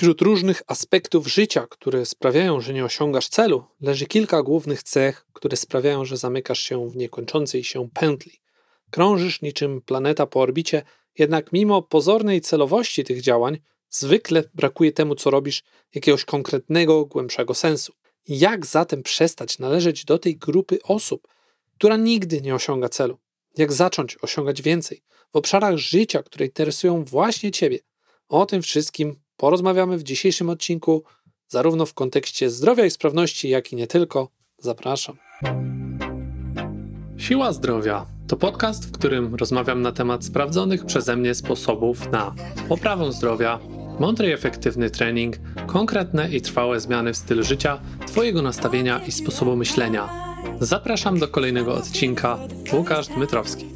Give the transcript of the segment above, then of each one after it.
Wśród różnych aspektów życia, które sprawiają, że nie osiągasz celu, leży kilka głównych cech, które sprawiają, że zamykasz się w niekończącej się pętli. Krążysz niczym planeta po orbicie, jednak mimo pozornej celowości tych działań, zwykle brakuje temu, co robisz, jakiegoś konkretnego, głębszego sensu. Jak zatem przestać należeć do tej grupy osób, która nigdy nie osiąga celu? Jak zacząć osiągać więcej w obszarach życia, które interesują właśnie Ciebie? O tym wszystkim porozmawiamy w dzisiejszym odcinku, zarówno w kontekście zdrowia i sprawności, jak i nie tylko. Zapraszam. Siła zdrowia to podcast, w którym rozmawiam na temat sprawdzonych przeze mnie sposobów na poprawę zdrowia, mądry i efektywny trening, konkretne i trwałe zmiany w stylu życia, Twojego nastawienia i sposobu myślenia. Zapraszam do kolejnego odcinka. Łukasz Dmytrowski.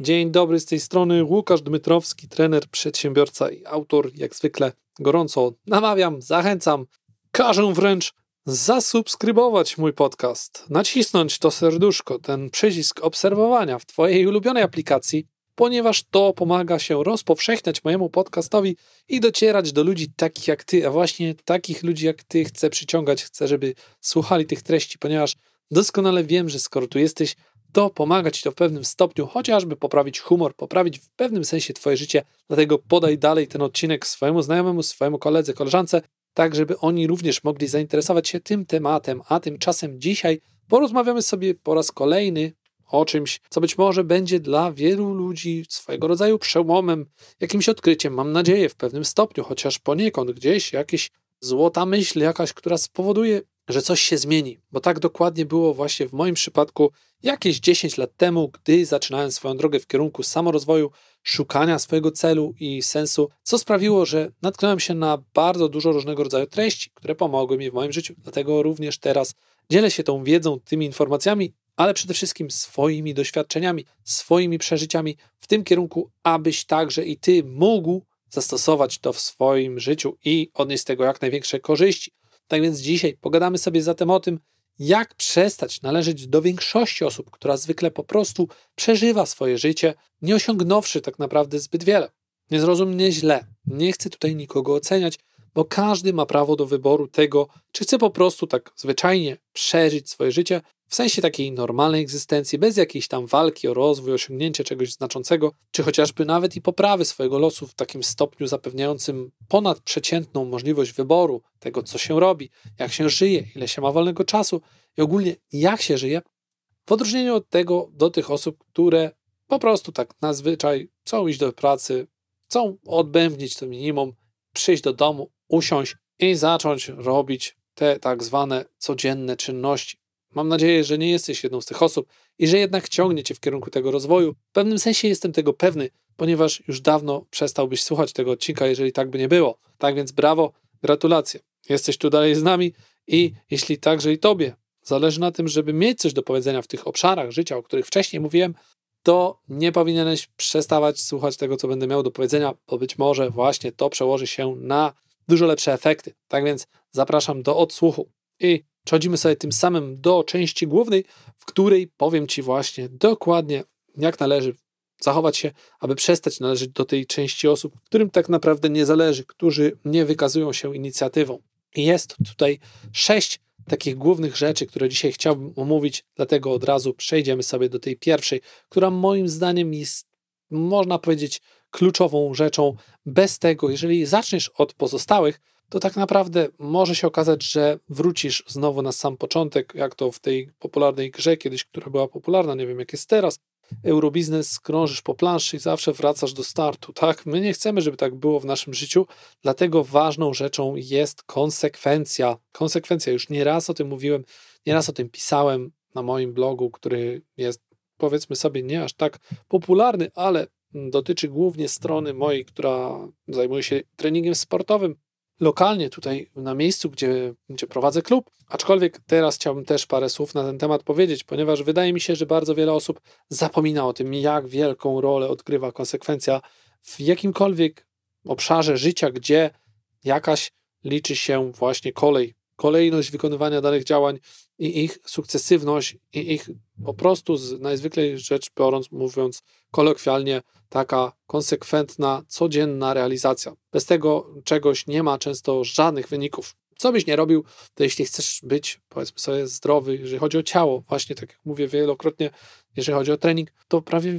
Dzień dobry z tej strony Łukasz Dmytrowski, trener, przedsiębiorca i autor. Jak zwykle gorąco namawiam, zachęcam, każę wręcz zasubskrybować mój podcast, nacisnąć to serduszko, ten przycisk obserwowania w Twojej ulubionej aplikacji ponieważ to pomaga się rozpowszechniać mojemu podcastowi i docierać do ludzi takich jak ty, a właśnie takich ludzi jak ty chcę przyciągać, chcę, żeby słuchali tych treści, ponieważ doskonale wiem, że skoro tu jesteś, to pomaga ci to w pewnym stopniu, chociażby poprawić humor, poprawić w pewnym sensie twoje życie. Dlatego podaj dalej ten odcinek swojemu znajomemu, swojemu koledze, koleżance, tak żeby oni również mogli zainteresować się tym tematem, a tymczasem dzisiaj porozmawiamy sobie po raz kolejny o czymś, co być może będzie dla wielu ludzi swojego rodzaju przełomem, jakimś odkryciem, mam nadzieję, w pewnym stopniu, chociaż poniekąd gdzieś jakieś złota myśl jakaś, która spowoduje, że coś się zmieni. Bo tak dokładnie było właśnie w moim przypadku jakieś 10 lat temu, gdy zaczynałem swoją drogę w kierunku samorozwoju, szukania swojego celu i sensu, co sprawiło, że natknąłem się na bardzo dużo różnego rodzaju treści, które pomogły mi w moim życiu. Dlatego również teraz dzielę się tą wiedzą, tymi informacjami ale przede wszystkim swoimi doświadczeniami, swoimi przeżyciami w tym kierunku, abyś także i ty mógł zastosować to w swoim życiu i odnieść z tego jak największe korzyści. Tak więc dzisiaj pogadamy sobie zatem o tym, jak przestać należeć do większości osób, która zwykle po prostu przeżywa swoje życie, nie osiągnąwszy tak naprawdę zbyt wiele. Nie zrozum mnie źle, nie chcę tutaj nikogo oceniać, bo każdy ma prawo do wyboru tego, czy chce po prostu tak zwyczajnie przeżyć swoje życie, w sensie takiej normalnej egzystencji, bez jakiejś tam walki o rozwój, osiągnięcie czegoś znaczącego, czy chociażby nawet i poprawy swojego losu w takim stopniu zapewniającym ponadprzeciętną możliwość wyboru tego, co się robi, jak się żyje, ile się ma wolnego czasu i ogólnie jak się żyje, w odróżnieniu od tego do tych osób, które po prostu tak nadzwyczaj chcą iść do pracy, chcą odbębnić to minimum, przyjść do domu, usiąść i zacząć robić te tak zwane codzienne czynności. Mam nadzieję, że nie jesteś jedną z tych osób i że jednak ciągnie cię w kierunku tego rozwoju. W pewnym sensie jestem tego pewny, ponieważ już dawno przestałbyś słuchać tego odcinka, jeżeli tak by nie było. Tak więc brawo, gratulacje. Jesteś tu dalej z nami i jeśli także i tobie zależy na tym, żeby mieć coś do powiedzenia w tych obszarach życia, o których wcześniej mówiłem, to nie powinieneś przestawać słuchać tego, co będę miał do powiedzenia, bo być może właśnie to przełoży się na dużo lepsze efekty. Tak więc zapraszam do odsłuchu. I przechodzimy sobie tym samym do części głównej, w której powiem Ci właśnie dokładnie, jak należy zachować się, aby przestać należeć do tej części osób, którym tak naprawdę nie zależy, którzy nie wykazują się inicjatywą. Jest tutaj sześć takich głównych rzeczy, które dzisiaj chciałbym omówić, dlatego od razu przejdziemy sobie do tej pierwszej, która moim zdaniem jest, można powiedzieć, kluczową rzeczą. Bez tego, jeżeli zaczniesz od pozostałych, to tak naprawdę może się okazać, że wrócisz znowu na sam początek, jak to w tej popularnej grze kiedyś, która była popularna, nie wiem jak jest teraz. Eurobiznes, krążysz po planszy i zawsze wracasz do startu, tak? My nie chcemy, żeby tak było w naszym życiu, dlatego ważną rzeczą jest konsekwencja. Konsekwencja, już nieraz o tym mówiłem, nieraz o tym pisałem na moim blogu, który jest powiedzmy sobie nie aż tak popularny, ale dotyczy głównie strony mojej, która zajmuje się treningiem sportowym, lokalnie tutaj na miejscu, gdzie, gdzie prowadzę klub. Aczkolwiek teraz chciałbym też parę słów na ten temat powiedzieć, ponieważ wydaje mi się, że bardzo wiele osób zapomina o tym, jak wielką rolę odgrywa konsekwencja w jakimkolwiek obszarze życia, gdzie jakaś liczy się właśnie kolej, kolejność wykonywania danych działań, i ich sukcesywność i ich po prostu z najzwyklej rzecz biorąc, mówiąc kolokwialnie, taka konsekwentna, codzienna realizacja. Bez tego czegoś nie ma często żadnych wyników. Co byś nie robił, to jeśli chcesz być, powiedzmy sobie, zdrowy, jeżeli chodzi o ciało, właśnie tak jak mówię wielokrotnie, jeżeli chodzi o trening, to prawie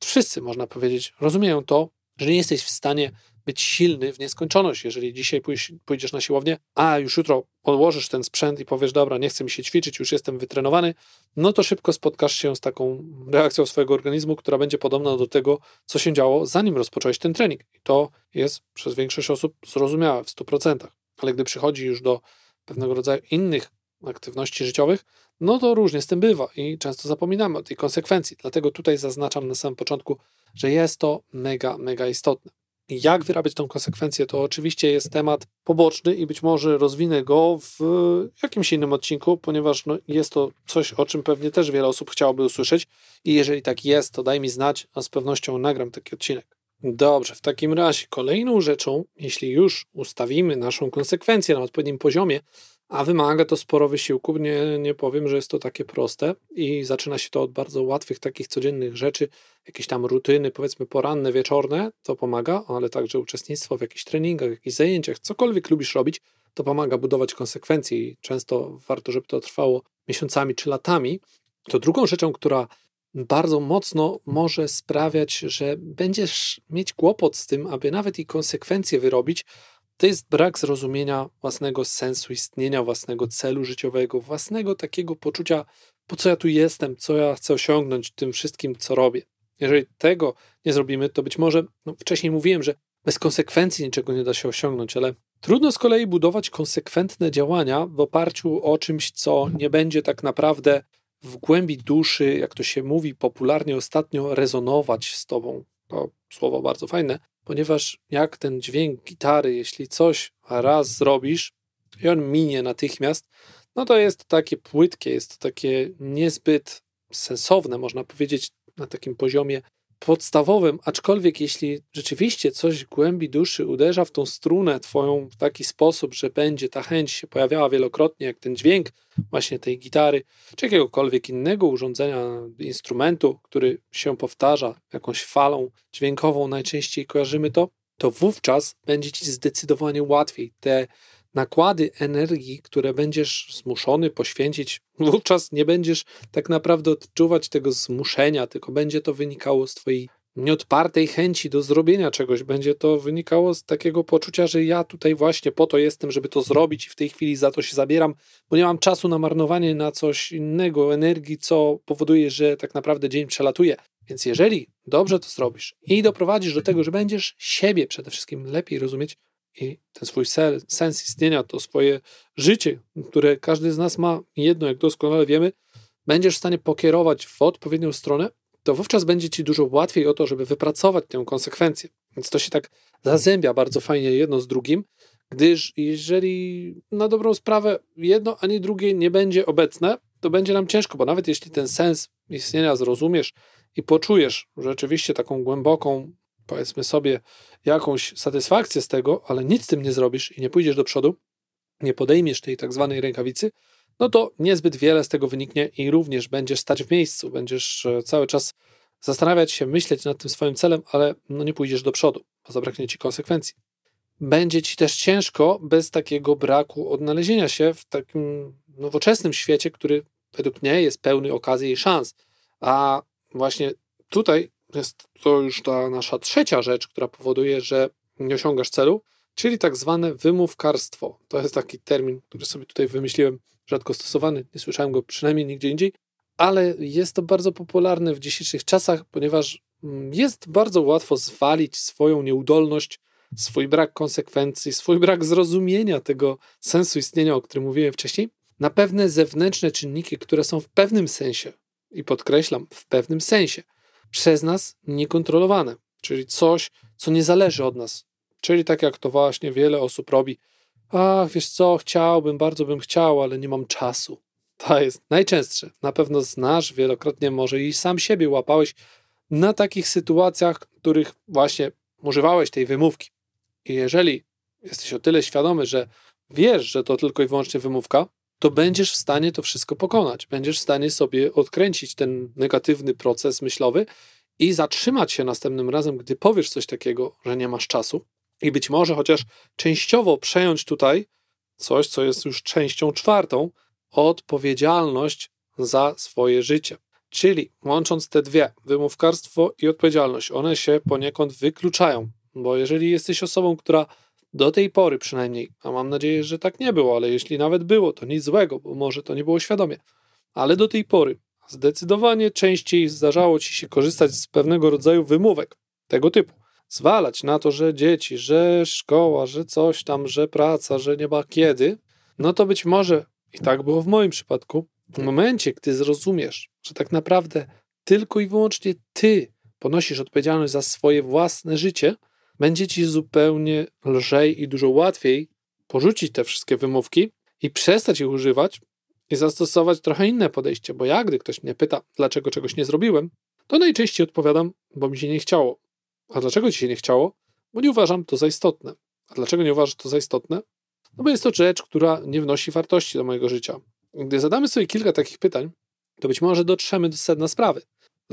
wszyscy, można powiedzieć, rozumieją to, że nie jesteś w stanie być silny w nieskończoność. Jeżeli dzisiaj pójdziesz na siłownię, a już jutro odłożysz ten sprzęt i powiesz, dobra, nie chcę mi się ćwiczyć, już jestem wytrenowany, no to szybko spotkasz się z taką reakcją swojego organizmu, która będzie podobna do tego, co się działo, zanim rozpocząłeś ten trening. I to jest przez większość osób zrozumiałe w 100%. Ale gdy przychodzi już do pewnego rodzaju innych aktywności życiowych, no to różnie z tym bywa i często zapominamy o tej konsekwencji. Dlatego tutaj zaznaczam na samym początku, że jest to mega, mega istotne. Jak wyrabiać tą konsekwencję, to oczywiście jest temat poboczny i być może rozwinę go w jakimś innym odcinku, ponieważ no, jest to coś, o czym pewnie też wiele osób chciałoby usłyszeć. I jeżeli tak jest, to daj mi znać, a z pewnością nagram taki odcinek. Dobrze, w takim razie kolejną rzeczą, jeśli już ustawimy naszą konsekwencję na odpowiednim poziomie, a wymaga to sporo wysiłku. Nie, nie powiem, że jest to takie proste i zaczyna się to od bardzo łatwych, takich codziennych rzeczy, jakieś tam rutyny, powiedzmy poranne, wieczorne, to pomaga, ale także uczestnictwo w jakichś treningach, jakichś zajęciach, cokolwiek lubisz robić, to pomaga budować konsekwencje i często warto, żeby to trwało miesiącami czy latami. To drugą rzeczą, która bardzo mocno może sprawiać, że będziesz mieć kłopot z tym, aby nawet i konsekwencje wyrobić, to jest brak zrozumienia własnego sensu istnienia, własnego celu życiowego, własnego takiego poczucia, po co ja tu jestem, co ja chcę osiągnąć tym wszystkim, co robię. Jeżeli tego nie zrobimy, to być może, no wcześniej mówiłem, że bez konsekwencji niczego nie da się osiągnąć, ale trudno z kolei budować konsekwentne działania w oparciu o czymś, co nie będzie tak naprawdę w głębi duszy, jak to się mówi popularnie ostatnio, rezonować z tobą. To słowo bardzo fajne, ponieważ jak ten dźwięk gitary, jeśli coś raz zrobisz i on minie natychmiast, no to jest to takie płytkie, jest to takie niezbyt sensowne, można powiedzieć, na takim poziomie podstawowym, aczkolwiek jeśli rzeczywiście coś głębi duszy uderza w tą strunę twoją w taki sposób, że będzie ta chęć się pojawiała wielokrotnie, jak ten dźwięk właśnie tej gitary, czy jakiegokolwiek innego urządzenia, instrumentu, który się powtarza jakąś falą dźwiękową, najczęściej kojarzymy to, to wówczas będzie ci zdecydowanie łatwiej te nakłady energii, które będziesz zmuszony poświęcić, wówczas nie będziesz tak naprawdę odczuwać tego zmuszenia, tylko będzie to wynikało z Twojej nieodpartej chęci do zrobienia czegoś. Będzie to wynikało z takiego poczucia, że ja tutaj właśnie po to jestem, żeby to zrobić i w tej chwili za to się zabieram, bo nie mam czasu na marnowanie na coś innego, energii, co powoduje, że tak naprawdę dzień przelatuje. Więc jeżeli dobrze to zrobisz i doprowadzisz do tego, że będziesz siebie przede wszystkim lepiej rozumieć, i ten swój sens istnienia, to swoje życie, które każdy z nas ma jedno, jak doskonale wiemy, będziesz w stanie pokierować w odpowiednią stronę, to wówczas będzie ci dużo łatwiej o to, żeby wypracować tę konsekwencję. Więc to się tak zazębia bardzo fajnie jedno z drugim, gdyż jeżeli na dobrą sprawę jedno ani drugie nie będzie obecne, to będzie nam ciężko, bo nawet jeśli ten sens istnienia zrozumiesz i poczujesz rzeczywiście taką głęboką powiedzmy sobie, jakąś satysfakcję z tego, ale nic z tym nie zrobisz i nie pójdziesz do przodu, nie podejmiesz tej tak zwanej rękawicy, no to niezbyt wiele z tego wyniknie i również będziesz stać w miejscu, będziesz e, cały czas zastanawiać się, myśleć nad tym swoim celem, ale no nie pójdziesz do przodu, bo zabraknie ci konsekwencji. Będzie ci też ciężko bez takiego braku odnalezienia się w takim nowoczesnym świecie, który według mnie jest pełny okazji i szans. A właśnie tutaj jest to już ta nasza trzecia rzecz, która powoduje, że nie osiągasz celu, czyli tak zwane wymówkarstwo. To jest taki termin, który sobie tutaj wymyśliłem, rzadko stosowany, nie słyszałem go przynajmniej nigdzie indziej, ale jest to bardzo popularne w dzisiejszych czasach, ponieważ mm, jest bardzo łatwo zwalić swoją nieudolność, swój brak konsekwencji, swój brak zrozumienia tego sensu istnienia, o którym mówiłem wcześniej, na pewne zewnętrzne czynniki, które są w pewnym sensie, i podkreślam, w pewnym sensie, przez nas niekontrolowane, czyli coś, co nie zależy od nas. Czyli tak jak to właśnie wiele osób robi. Ach, wiesz co, chciałbym, bardzo bym chciał, ale nie mam czasu. To jest najczęstsze. Na pewno znasz wielokrotnie, może i sam siebie łapałeś na takich sytuacjach, w których właśnie używałeś tej wymówki. I jeżeli jesteś o tyle świadomy, że wiesz, że to tylko i wyłącznie wymówka, to będziesz w stanie to wszystko pokonać. Będziesz w stanie sobie odkręcić ten negatywny proces myślowy i zatrzymać się następnym razem, gdy powiesz coś takiego, że nie masz czasu. I być może chociaż częściowo przejąć tutaj coś, co jest już częścią czwartą, odpowiedzialność za swoje życie. Czyli łącząc te dwie, wymówkarstwo i odpowiedzialność, one się poniekąd wykluczają, bo jeżeli jesteś osobą, która do tej pory przynajmniej, a mam nadzieję, że tak nie było, ale jeśli nawet było, to nic złego, bo może to nie było świadomie, ale do tej pory zdecydowanie częściej zdarzało ci się korzystać z pewnego rodzaju wymówek tego typu. Zwalać na to, że dzieci, że szkoła, że coś tam, że praca, że nie ma kiedy, no to być może, i tak było w moim przypadku, w momencie, gdy zrozumiesz, że tak naprawdę tylko i wyłącznie ty ponosisz odpowiedzialność za swoje własne życie, będzie ci zupełnie lżej i dużo łatwiej porzucić te wszystkie wymówki i przestać ich używać i zastosować trochę inne podejście, bo ja, gdy ktoś mnie pyta, dlaczego czegoś nie zrobiłem, to najczęściej odpowiadam, bo mi się nie chciało. A dlaczego ci się nie chciało? Bo nie uważam to za istotne. A dlaczego nie uważasz to za istotne? No bo jest to rzecz, która nie wnosi wartości do mojego życia. Gdy zadamy sobie kilka takich pytań, to być może dotrzemy do sedna sprawy.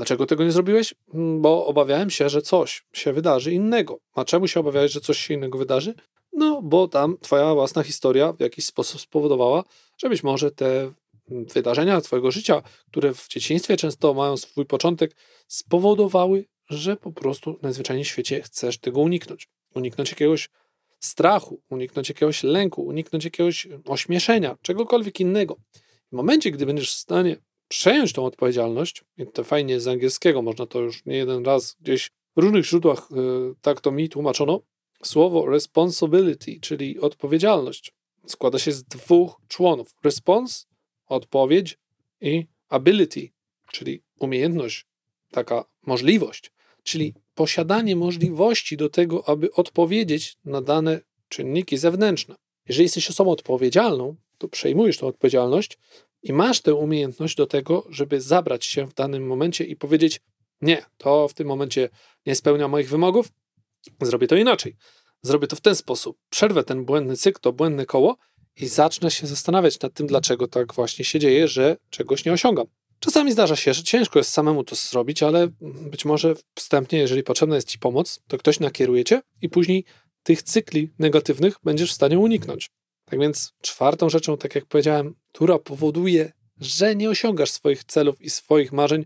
Dlaczego tego nie zrobiłeś? Mm, bo obawiałem się, że coś się wydarzy innego. A czemu się obawiałeś, że coś się innego wydarzy? No, bo tam twoja własna historia w jakiś sposób spowodowała, że być może te wydarzenia twojego życia, które w dzieciństwie często mają swój początek, spowodowały, że po prostu najzwyczajniej w świecie chcesz tego uniknąć. Uniknąć jakiegoś strachu, uniknąć jakiegoś lęku, uniknąć jakiegoś ośmieszenia, czegokolwiek innego. W momencie, gdy będziesz w stanie przejąć tą odpowiedzialność, i to fajnie z angielskiego, można to już nie jeden raz gdzieś w różnych źródłach yy, tak to mi tłumaczono, słowo responsibility, czyli odpowiedzialność, składa się z dwóch członów. Response, odpowiedź i ability, czyli umiejętność, taka możliwość, czyli posiadanie możliwości do tego, aby odpowiedzieć na dane czynniki zewnętrzne. Jeżeli jesteś osobą odpowiedzialną, to przejmujesz tę odpowiedzialność i masz tę umiejętność do tego, żeby zabrać się w danym momencie i powiedzieć: Nie, to w tym momencie nie spełnia moich wymogów, zrobię to inaczej. Zrobię to w ten sposób. Przerwę ten błędny cykl, to błędne koło i zacznę się zastanawiać nad tym, dlaczego tak właśnie się dzieje, że czegoś nie osiągam. Czasami zdarza się, że ciężko jest samemu to zrobić, ale być może wstępnie, jeżeli potrzebna jest Ci pomoc, to ktoś nakieruje Cię i później tych cykli negatywnych będziesz w stanie uniknąć. Tak więc czwartą rzeczą, tak jak powiedziałem, która powoduje, że nie osiągasz swoich celów i swoich marzeń,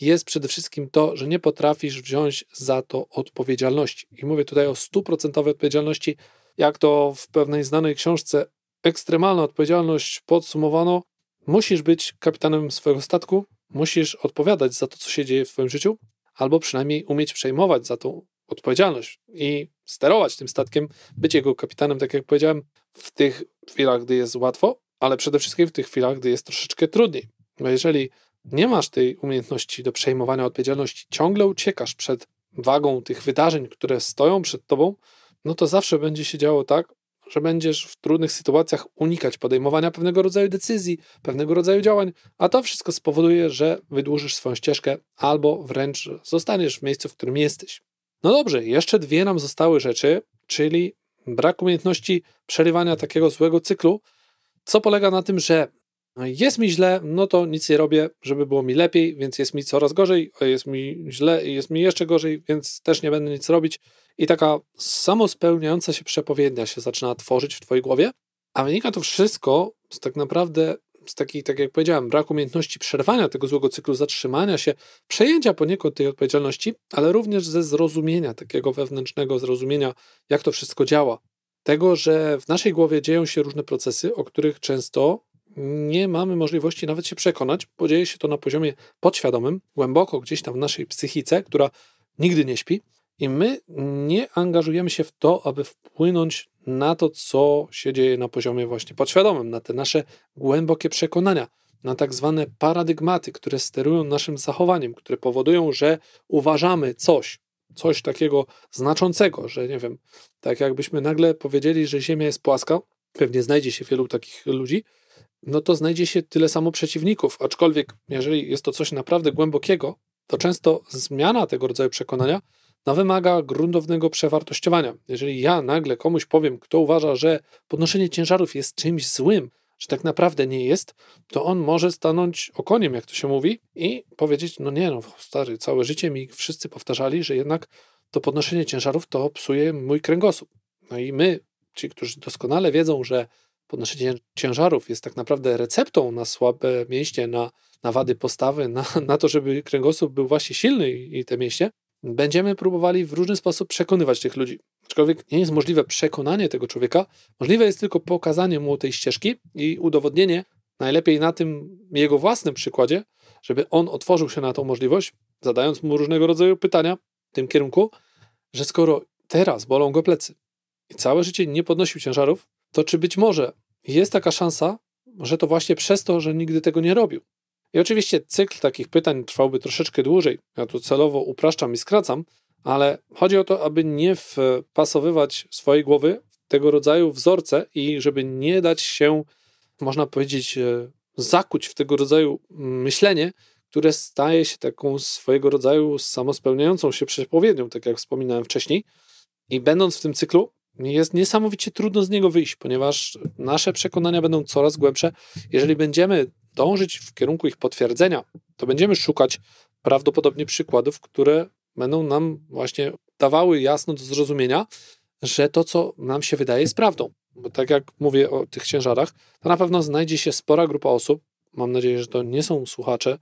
jest przede wszystkim to, że nie potrafisz wziąć za to odpowiedzialności. I mówię tutaj o stuprocentowej odpowiedzialności, jak to w pewnej znanej książce Ekstremalna odpowiedzialność podsumowano. Musisz być kapitanem swojego statku, musisz odpowiadać za to, co się dzieje w Twoim życiu, albo przynajmniej umieć przejmować za tą odpowiedzialność i sterować tym statkiem, być jego kapitanem, tak jak powiedziałem, w tych chwilach, gdy jest łatwo, ale przede wszystkim w tych chwilach, gdy jest troszeczkę trudniej. Bo jeżeli nie masz tej umiejętności do przejmowania odpowiedzialności, ciągle uciekasz przed wagą tych wydarzeń, które stoją przed tobą, no to zawsze będzie się działo tak, że będziesz w trudnych sytuacjach unikać podejmowania pewnego rodzaju decyzji, pewnego rodzaju działań, a to wszystko spowoduje, że wydłużysz swoją ścieżkę albo wręcz zostaniesz w miejscu, w którym jesteś. No dobrze, jeszcze dwie nam zostały rzeczy, czyli brak umiejętności przerywania takiego złego cyklu, co polega na tym, że jest mi źle, no to nic nie robię, żeby było mi lepiej, więc jest mi coraz gorzej, jest mi źle jest mi jeszcze gorzej, więc też nie będę nic robić. I taka samospełniająca się przepowiednia się zaczyna tworzyć w twojej głowie, a wynika to wszystko z tak naprawdę z takiej, tak jak powiedziałem, braku umiejętności przerwania tego złego cyklu, zatrzymania się, przejęcia poniekąd tej odpowiedzialności, ale również ze zrozumienia, takiego wewnętrznego zrozumienia, jak to wszystko działa. Tego, że w naszej głowie dzieją się różne procesy, o których często nie mamy możliwości nawet się przekonać, bo dzieje się to na poziomie podświadomym, głęboko gdzieś tam w naszej psychice, która nigdy nie śpi, i my nie angażujemy się w to, aby wpłynąć na to, co się dzieje na poziomie właśnie podświadomym, na te nasze głębokie przekonania, na tak zwane paradygmaty, które sterują naszym zachowaniem, które powodują, że uważamy coś, coś takiego znaczącego, że nie wiem, tak jakbyśmy nagle powiedzieli, że Ziemia jest płaska, pewnie znajdzie się wielu takich ludzi, no to znajdzie się tyle samo przeciwników. Aczkolwiek, jeżeli jest to coś naprawdę głębokiego, to często zmiana tego rodzaju przekonania no, wymaga gruntownego przewartościowania. Jeżeli ja nagle komuś powiem, kto uważa, że podnoszenie ciężarów jest czymś złym, że tak naprawdę nie jest, to on może stanąć okoniem, jak to się mówi, i powiedzieć: No nie, no, stary, całe życie mi wszyscy powtarzali, że jednak to podnoszenie ciężarów to psuje mój kręgosłup. No i my, ci, którzy doskonale wiedzą, że podnoszenie ciężarów jest tak naprawdę receptą na słabe mięśnie, na, na wady postawy, na, na to, żeby kręgosłup był właśnie silny i te mięśnie, będziemy próbowali w różny sposób przekonywać tych ludzi. Aczkolwiek nie jest możliwe przekonanie tego człowieka, możliwe jest tylko pokazanie mu tej ścieżki i udowodnienie, najlepiej na tym jego własnym przykładzie, żeby on otworzył się na tą możliwość, zadając mu różnego rodzaju pytania w tym kierunku, że skoro teraz bolą go plecy i całe życie nie podnosił ciężarów, to czy być może jest taka szansa, że to właśnie przez to, że nigdy tego nie robił. I oczywiście cykl takich pytań trwałby troszeczkę dłużej. Ja tu celowo upraszczam i skracam, ale chodzi o to, aby nie wpasowywać swojej głowy w tego rodzaju wzorce i żeby nie dać się, można powiedzieć, e, zakuć w tego rodzaju myślenie, które staje się taką swojego rodzaju samospełniającą się przepowiednią, tak jak wspominałem wcześniej. I będąc w tym cyklu, jest niesamowicie trudno z niego wyjść, ponieważ nasze przekonania będą coraz głębsze. Jeżeli będziemy dążyć w kierunku ich potwierdzenia, to będziemy szukać prawdopodobnie przykładów, które będą nam właśnie dawały jasno do zrozumienia, że to, co nam się wydaje, jest prawdą. Bo tak jak mówię o tych ciężarach, to na pewno znajdzie się spora grupa osób, mam nadzieję, że to nie są słuchacze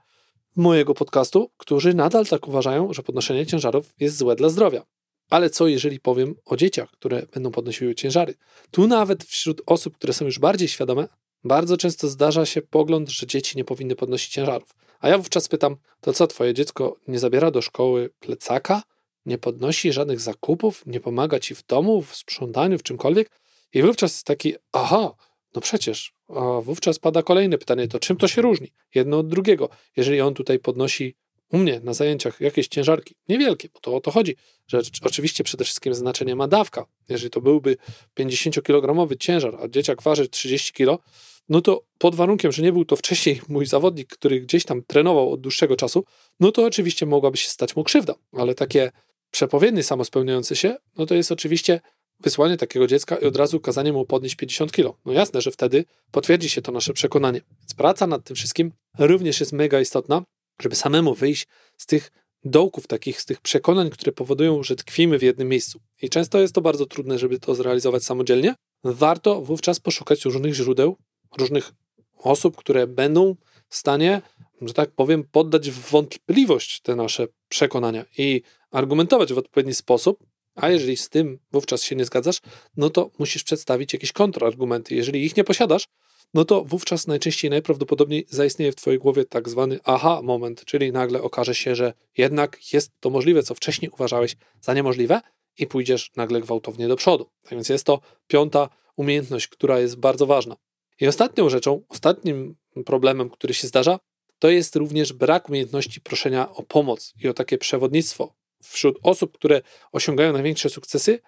mojego podcastu, którzy nadal tak uważają, że podnoszenie ciężarów jest złe dla zdrowia. Ale co jeżeli powiem o dzieciach, które będą podnosiły ciężary? Tu nawet wśród osób, które są już bardziej świadome, bardzo często zdarza się pogląd, że dzieci nie powinny podnosić ciężarów. A ja wówczas pytam, to co, twoje dziecko nie zabiera do szkoły plecaka? Nie podnosi żadnych zakupów? Nie pomaga ci w domu, w sprzątaniu, w czymkolwiek? I wówczas jest taki, aha, no przecież. A wówczas pada kolejne pytanie, to czym to się różni? Jedno od drugiego. Jeżeli on tutaj podnosi u mnie na zajęciach jakieś ciężarki, niewielkie, bo to o to chodzi, że oczywiście przede wszystkim znaczenie ma dawka. Jeżeli to byłby 50-kilogramowy ciężar, a dzieciak waży 30 kg, no to pod warunkiem, że nie był to wcześniej mój zawodnik, który gdzieś tam trenował od dłuższego czasu, no to oczywiście mogłaby się stać mu krzywda. Ale takie przepowiednie samospełniające się, no to jest oczywiście wysłanie takiego dziecka i od razu kazanie mu podnieść 50 kg. No jasne, że wtedy potwierdzi się to nasze przekonanie. Więc praca nad tym wszystkim również jest mega istotna, żeby samemu wyjść z tych dołków, takich z tych przekonań, które powodują, że tkwimy w jednym miejscu. I często jest to bardzo trudne, żeby to zrealizować samodzielnie. Warto wówczas poszukać różnych źródeł, różnych osób, które będą w stanie, że tak powiem, poddać w wątpliwość te nasze przekonania i argumentować w odpowiedni sposób, a jeżeli z tym wówczas się nie zgadzasz, no to musisz przedstawić jakieś kontrargumenty. Jeżeli ich nie posiadasz, no to wówczas najczęściej najprawdopodobniej zaistnieje w Twojej głowie tak zwany aha moment, czyli nagle okaże się, że jednak jest to możliwe, co wcześniej uważałeś za niemożliwe i pójdziesz nagle gwałtownie do przodu. Tak więc jest to piąta umiejętność, która jest bardzo ważna. I ostatnią rzeczą, ostatnim problemem, który się zdarza, to jest również brak umiejętności proszenia o pomoc i o takie przewodnictwo. Wśród osób, które osiągają największe sukcesy,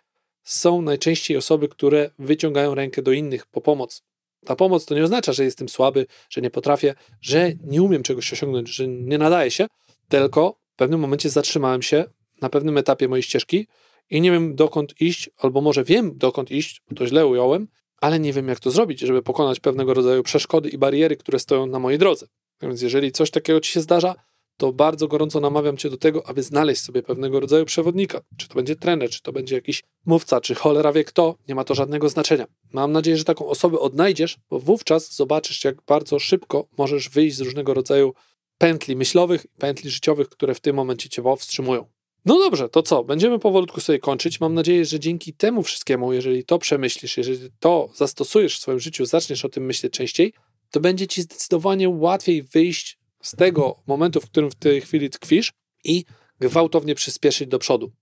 są najczęściej osoby, które wyciągają rękę do innych po pomoc. Ta pomoc to nie oznacza, że jestem słaby, że nie potrafię, że nie umiem czegoś osiągnąć, że nie nadaje się, tylko w pewnym momencie zatrzymałem się na pewnym etapie mojej ścieżki i nie wiem dokąd iść, albo może wiem dokąd iść, bo to źle ująłem, ale nie wiem jak to zrobić, żeby pokonać pewnego rodzaju przeszkody i bariery, które stoją na mojej drodze. Więc jeżeli coś takiego ci się zdarza, to bardzo gorąco namawiam cię do tego, aby znaleźć sobie pewnego rodzaju przewodnika. Czy to będzie trener, czy to będzie jakiś mówca, czy cholera wie kto, nie ma to żadnego znaczenia. Mam nadzieję, że taką osobę odnajdziesz, bo wówczas zobaczysz, jak bardzo szybko możesz wyjść z różnego rodzaju pętli myślowych, pętli życiowych, które w tym momencie cię powstrzymują. No dobrze, to co? Będziemy powolutku sobie kończyć. Mam nadzieję, że dzięki temu wszystkiemu, jeżeli to przemyślisz, jeżeli to zastosujesz w swoim życiu, zaczniesz o tym myśleć częściej, to będzie ci zdecydowanie łatwiej wyjść z tego momentu, w którym w tej chwili tkwisz i gwałtownie przyspieszyć do przodu.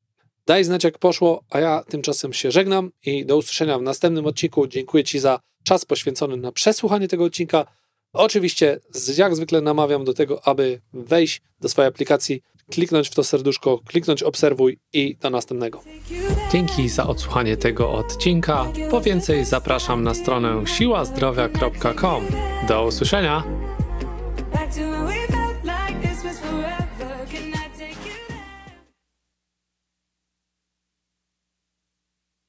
Daj znać, jak poszło, a ja tymczasem się żegnam i do usłyszenia w następnym odcinku. Dziękuję Ci za czas poświęcony na przesłuchanie tego odcinka. Oczywiście, jak zwykle namawiam do tego, aby wejść do swojej aplikacji, kliknąć w to serduszko, kliknąć obserwuj i do następnego. Dzięki za odsłuchanie tego odcinka. Po więcej zapraszam na stronę siłazdrowia.com. Do usłyszenia! back to where we